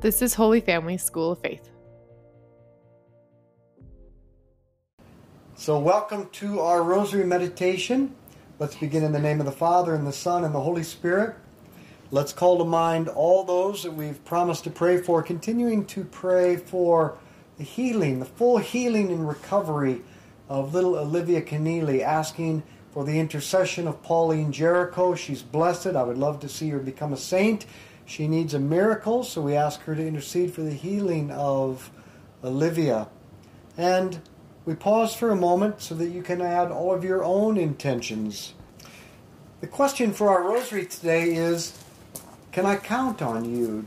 This is Holy Family School of Faith. So, welcome to our Rosary Meditation. Let's begin in the name of the Father, and the Son, and the Holy Spirit. Let's call to mind all those that we've promised to pray for, continuing to pray for the healing, the full healing and recovery of little Olivia Keneally, asking for the intercession of Pauline Jaricot. She's blessed. I would love to see her become a saint. She needs a miracle, so we ask her to intercede for the healing of Olivia. And we pause for a moment so that you can add all of your own intentions. The question for our rosary today is Can I count on you?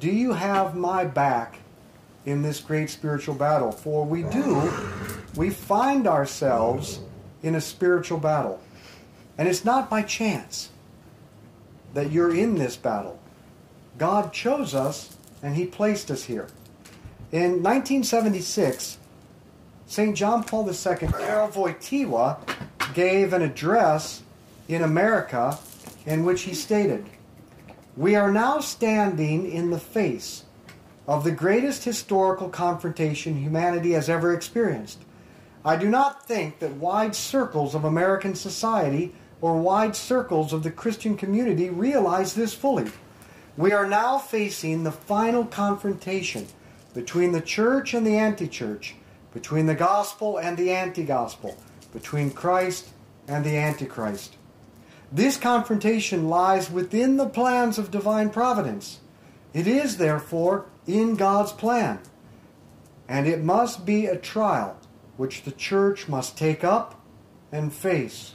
Do you have my back in this great spiritual battle? For we do, we find ourselves in a spiritual battle. And it's not by chance that you're in this battle. God chose us and He placed us here. In 1976, St. John Paul II, Wojtyła, gave an address in America in which he stated, We are now standing in the face of the greatest historical confrontation humanity has ever experienced. I do not think that wide circles of American society or wide circles of the Christian community realize this fully. We are now facing the final confrontation between the church and the anti church, between the gospel and the anti gospel, between Christ and the antichrist. This confrontation lies within the plans of divine providence. It is, therefore, in God's plan. And it must be a trial which the church must take up and face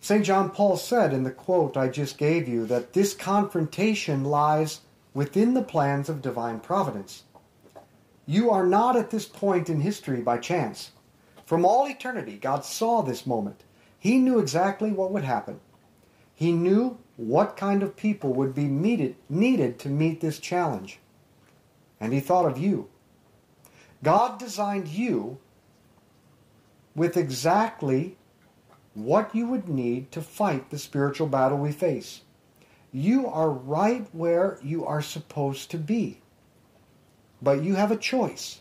St. John Paul said in the quote I just gave you that this confrontation lies within the plans of divine providence. You are not at this point in history by chance. From all eternity, God saw this moment. He knew exactly what would happen. He knew what kind of people would be needed, needed to meet this challenge. And He thought of you. God designed you with exactly what you would need to fight the spiritual battle we face. You are right where you are supposed to be. But you have a choice.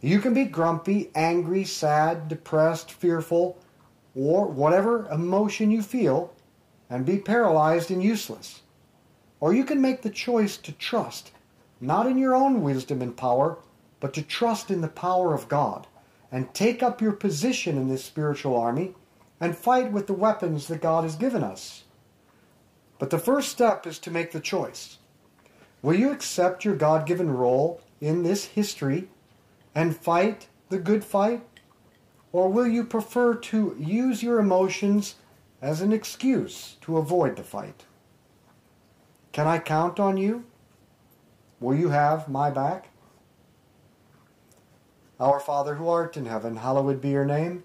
You can be grumpy, angry, sad, depressed, fearful, or whatever emotion you feel and be paralyzed and useless. Or you can make the choice to trust, not in your own wisdom and power, but to trust in the power of God and take up your position in this spiritual army and fight with the weapons that God has given us. But the first step is to make the choice. Will you accept your God given role in this history and fight the good fight? Or will you prefer to use your emotions as an excuse to avoid the fight? Can I count on you? Will you have my back? Our Father who art in heaven, hallowed be your name.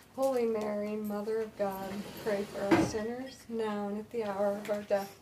Holy Mary, Mother of God, pray for us sinners, now and at the hour of our death.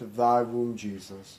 of thy womb, Jesus.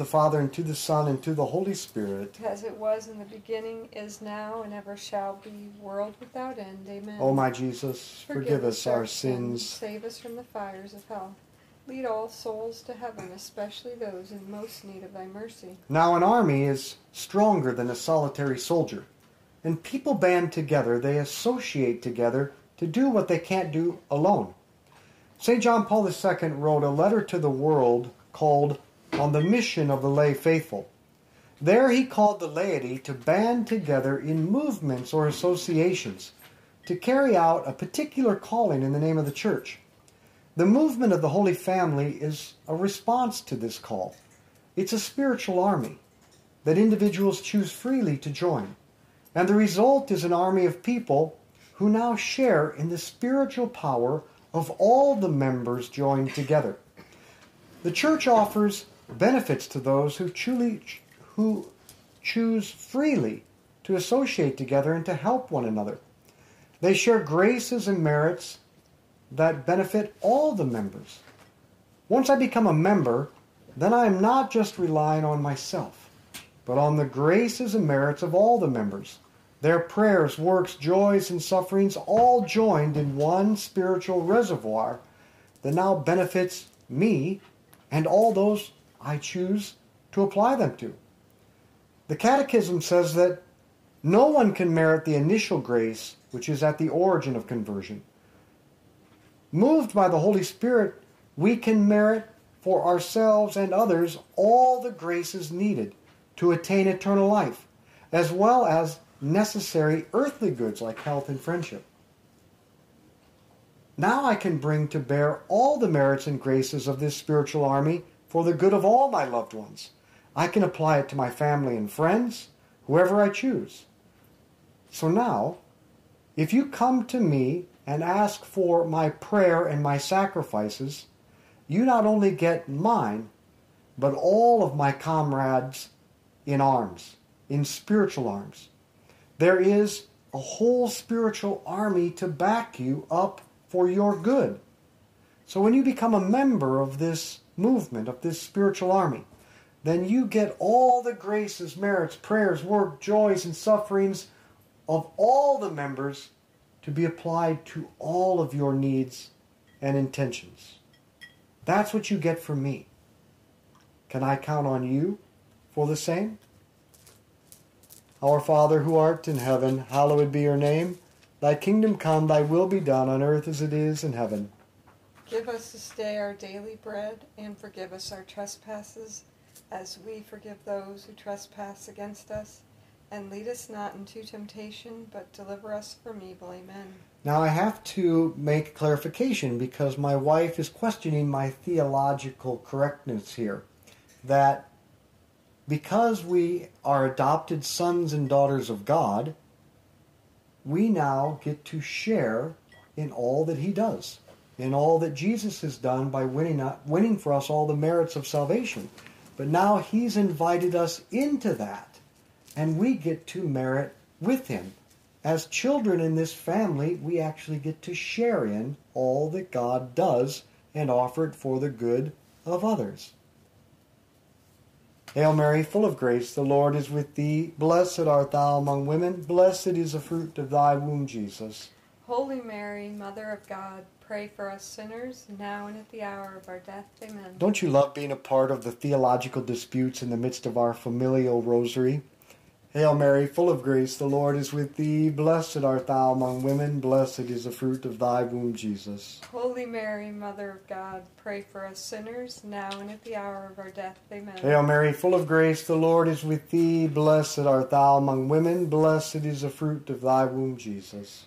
the Father, and to the Son, and to the Holy Spirit. As it was in the beginning, is now, and ever shall be, world without end. Amen. O my Jesus, forgive us our sins. Save us from the fires of hell. Lead all souls to heaven, especially those in most need of thy mercy. Now, an army is stronger than a solitary soldier. And people band together, they associate together to do what they can't do alone. St. John Paul II wrote a letter to the world called On the Mission of the Lay Faithful. There he called the laity to band together in movements or associations to carry out a particular calling in the name of the church. The movement of the Holy Family is a response to this call. It's a spiritual army that individuals choose freely to join. And the result is an army of people who now share in the spiritual power of all the members joined together. The church offers benefits to those who truly who choose freely to associate together and to help one another. They share graces and merits that benefit all the members. Once I become a member, then I am not just relying on myself, but on the graces and merits of all the members. Their prayers, works, joys, and sufferings all joined in one spiritual reservoir that now benefits me and all those I choose to apply them to. The Catechism says that No one can merit the initial grace which is at the origin of conversion. Moved by the Holy Spirit, we can merit for ourselves and others all the graces needed to attain eternal life, as well as necessary earthly goods like health and friendship. Now I can bring to bear all the merits and graces of this spiritual army for the good of all my loved ones. I can apply it to my family and friends, whoever I choose. So now, if you come to me and ask for my prayer and my sacrifices, you not only get mine, but all of my comrades in arms, in spiritual arms. There is a whole spiritual army to back you up for your good. So when you become a member of this movement, of this spiritual army, then you get all the graces, merits, prayers, work, joys, and sufferings of all the members to be applied to all of your needs and intentions. That's what you get from me. Can I count on you for the same? Our Father who art in heaven, hallowed be your name. Thy kingdom come, thy will be done on earth as it is in heaven. Give us this day our daily bread, and forgive us our trespasses, as we forgive those who trespass against us. And lead us not into temptation, but deliver us from evil. Amen. Now I have to make clarification because my wife is questioning my theological correctness here. That because we are adopted sons and daughters of God, we now get to share in all that He does, in all that Jesus has done by winning, uh, winning for us all the merits of salvation. But now He's invited us into that, and we get to merit with Him. As children in this family, we actually get to share in all that God does and offer it for the good of others. Hail Mary, full of grace, the Lord is with thee. Blessed art thou among women. Blessed is the fruit of thy womb, Jesus. Holy Mary, Mother of God, pray for us sinners, now and at the hour of our death. Amen. Don't you love being a part of the theological disputes in the midst of our familial rosary? Hail Mary, full of grace, the Lord is with thee. Blessed art thou among women. Blessed is the fruit of thy womb, Jesus. Holy Mary, Mother of God, pray for us sinners, now and at the hour of our death. Amen. Hail Mary, full of grace, the Lord is with thee. Blessed art thou among women. Blessed is the fruit of thy womb, Jesus.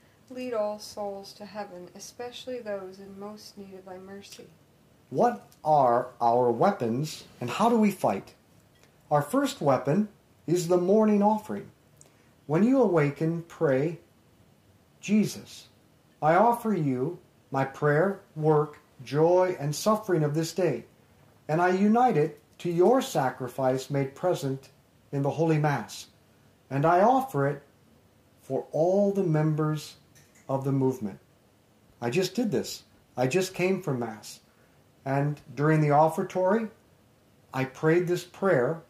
Lead all souls to heaven, especially those in most need of thy mercy. What are our weapons, and how do we fight? Our first weapon is the morning offering. When you awaken, pray, Jesus, I offer you my prayer, work, joy, and suffering of this day, and I unite it to your sacrifice made present in the Holy Mass, and I offer it for all the members of the movement. I just did this. I just came from Mass. And during the offertory, I prayed this prayer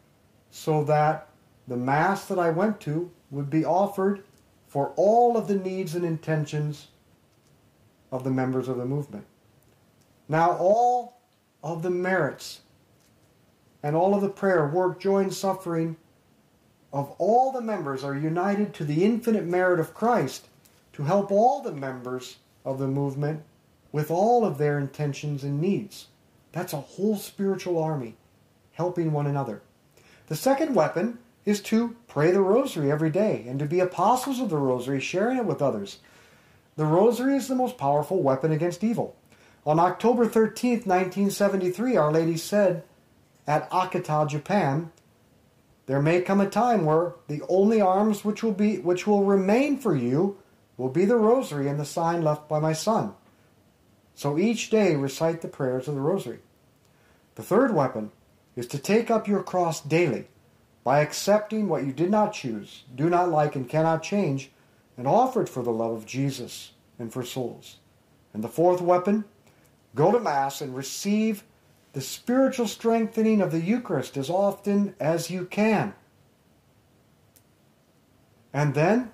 so that the Mass that I went to would be offered for all of the needs and intentions of the members of the movement. Now, all of the merits and all of the prayer, work, joy, and suffering of all the members are united to the infinite merit of Christ to help all the members of the movement with all of their intentions and needs. That's a whole spiritual army helping one another. The second weapon is to pray the rosary every day and to be apostles of the rosary, sharing it with others. The rosary is the most powerful weapon against evil. On October 13th, 1973, Our Lady said at Akita, Japan, there may come a time where the only arms which will be which will remain for you will be the rosary and the sign left by my son. So each day recite the prayers of the rosary. The third weapon is to take up your cross daily by accepting what you did not choose, do not like, and cannot change, and offer it for the love of Jesus and for souls. And the fourth weapon, go to Mass and receive the spiritual strengthening of the Eucharist as often as you can. And then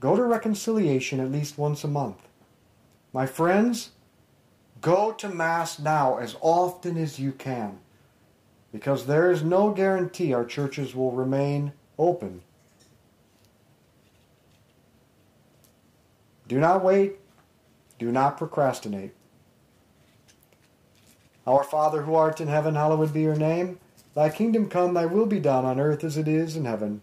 go to reconciliation at least once a month. My friends, go to Mass now as often as you can because there is no guarantee our churches will remain open. Do not wait. Do not procrastinate. Our Father who art in heaven, hallowed be your name. Thy kingdom come, thy will be done on earth as it is in heaven.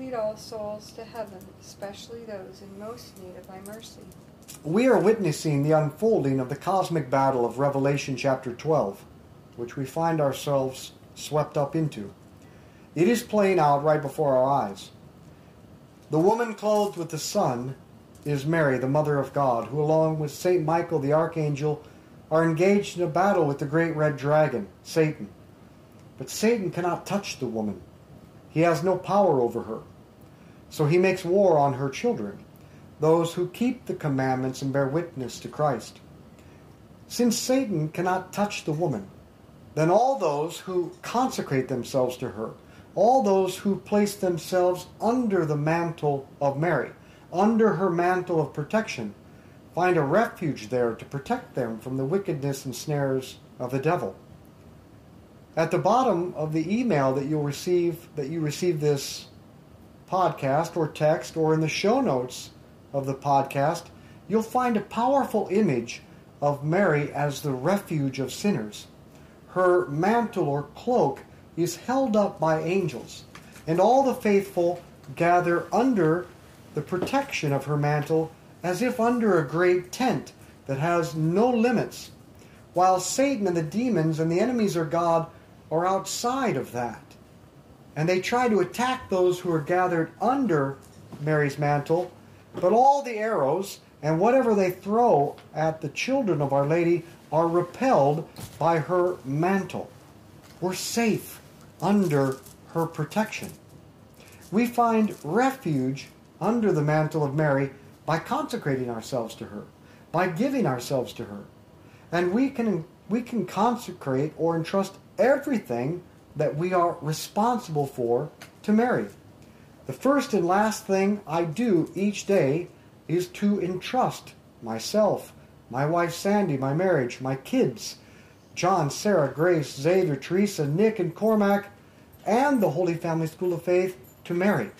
Lead all souls to heaven, especially those in most need of thy mercy. We are witnessing the unfolding of the cosmic battle of Revelation chapter 12, which we find ourselves swept up into. It is playing out right before our eyes. The woman clothed with the sun is Mary, the Mother of God, who, along with St. Michael the Archangel, are engaged in a battle with the great red dragon, Satan. But Satan cannot touch the woman, he has no power over her. So he makes war on her children, those who keep the commandments and bear witness to Christ. Since Satan cannot touch the woman, then all those who consecrate themselves to her, all those who place themselves under the mantle of Mary, under her mantle of protection, find a refuge there to protect them from the wickedness and snares of the devil. At the bottom of the email that you'll receive that you receive this podcast or text or in the show notes of the podcast, you'll find a powerful image of Mary as the refuge of sinners. Her mantle or cloak is held up by angels, and all the faithful gather under the protection of her mantle as if under a great tent that has no limits, while Satan and the demons and the enemies of God are outside of that. And they try to attack those who are gathered under Mary's mantle, but all the arrows and whatever they throw at the children of Our Lady are repelled by her mantle. We're safe under her protection. We find refuge under the mantle of Mary by consecrating ourselves to her, by giving ourselves to her. And we can, we can consecrate or entrust everything that we are responsible for to Mary. The first and last thing I do each day is to entrust myself, my wife Sandy, my marriage, my kids, John, Sarah, Grace, Xavier, Teresa, Nick, and Cormac, and the Holy Family School of Faith to Mary.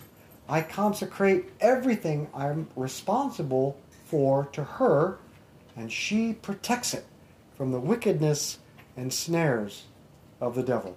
I consecrate everything I'm responsible for to her, and she protects it from the wickedness and snares of the devil.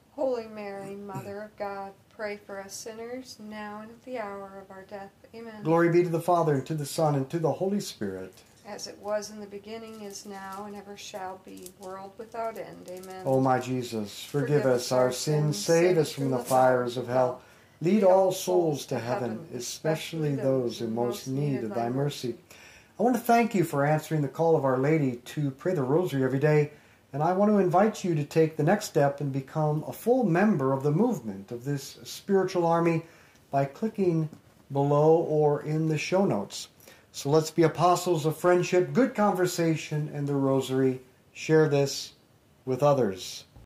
Holy Mary, Mother of God, pray for us sinners, now and at the hour of our death. Amen. Glory be to the Father, and to the Son, and to the Holy Spirit. As it was in the beginning, is now, and ever shall be, world without end. Amen. O my Jesus, forgive us our sins, save us from the fires of hell. Lead all souls to heaven, especially those in most need of thy mercy. I want to thank you for answering the call of Our Lady to pray the Rosary every day, and I want to invite you to take the next step and become a full member of the movement of this spiritual army by clicking below or in the show notes. So let's be apostles of friendship, good conversation, and the Rosary. Share this with others.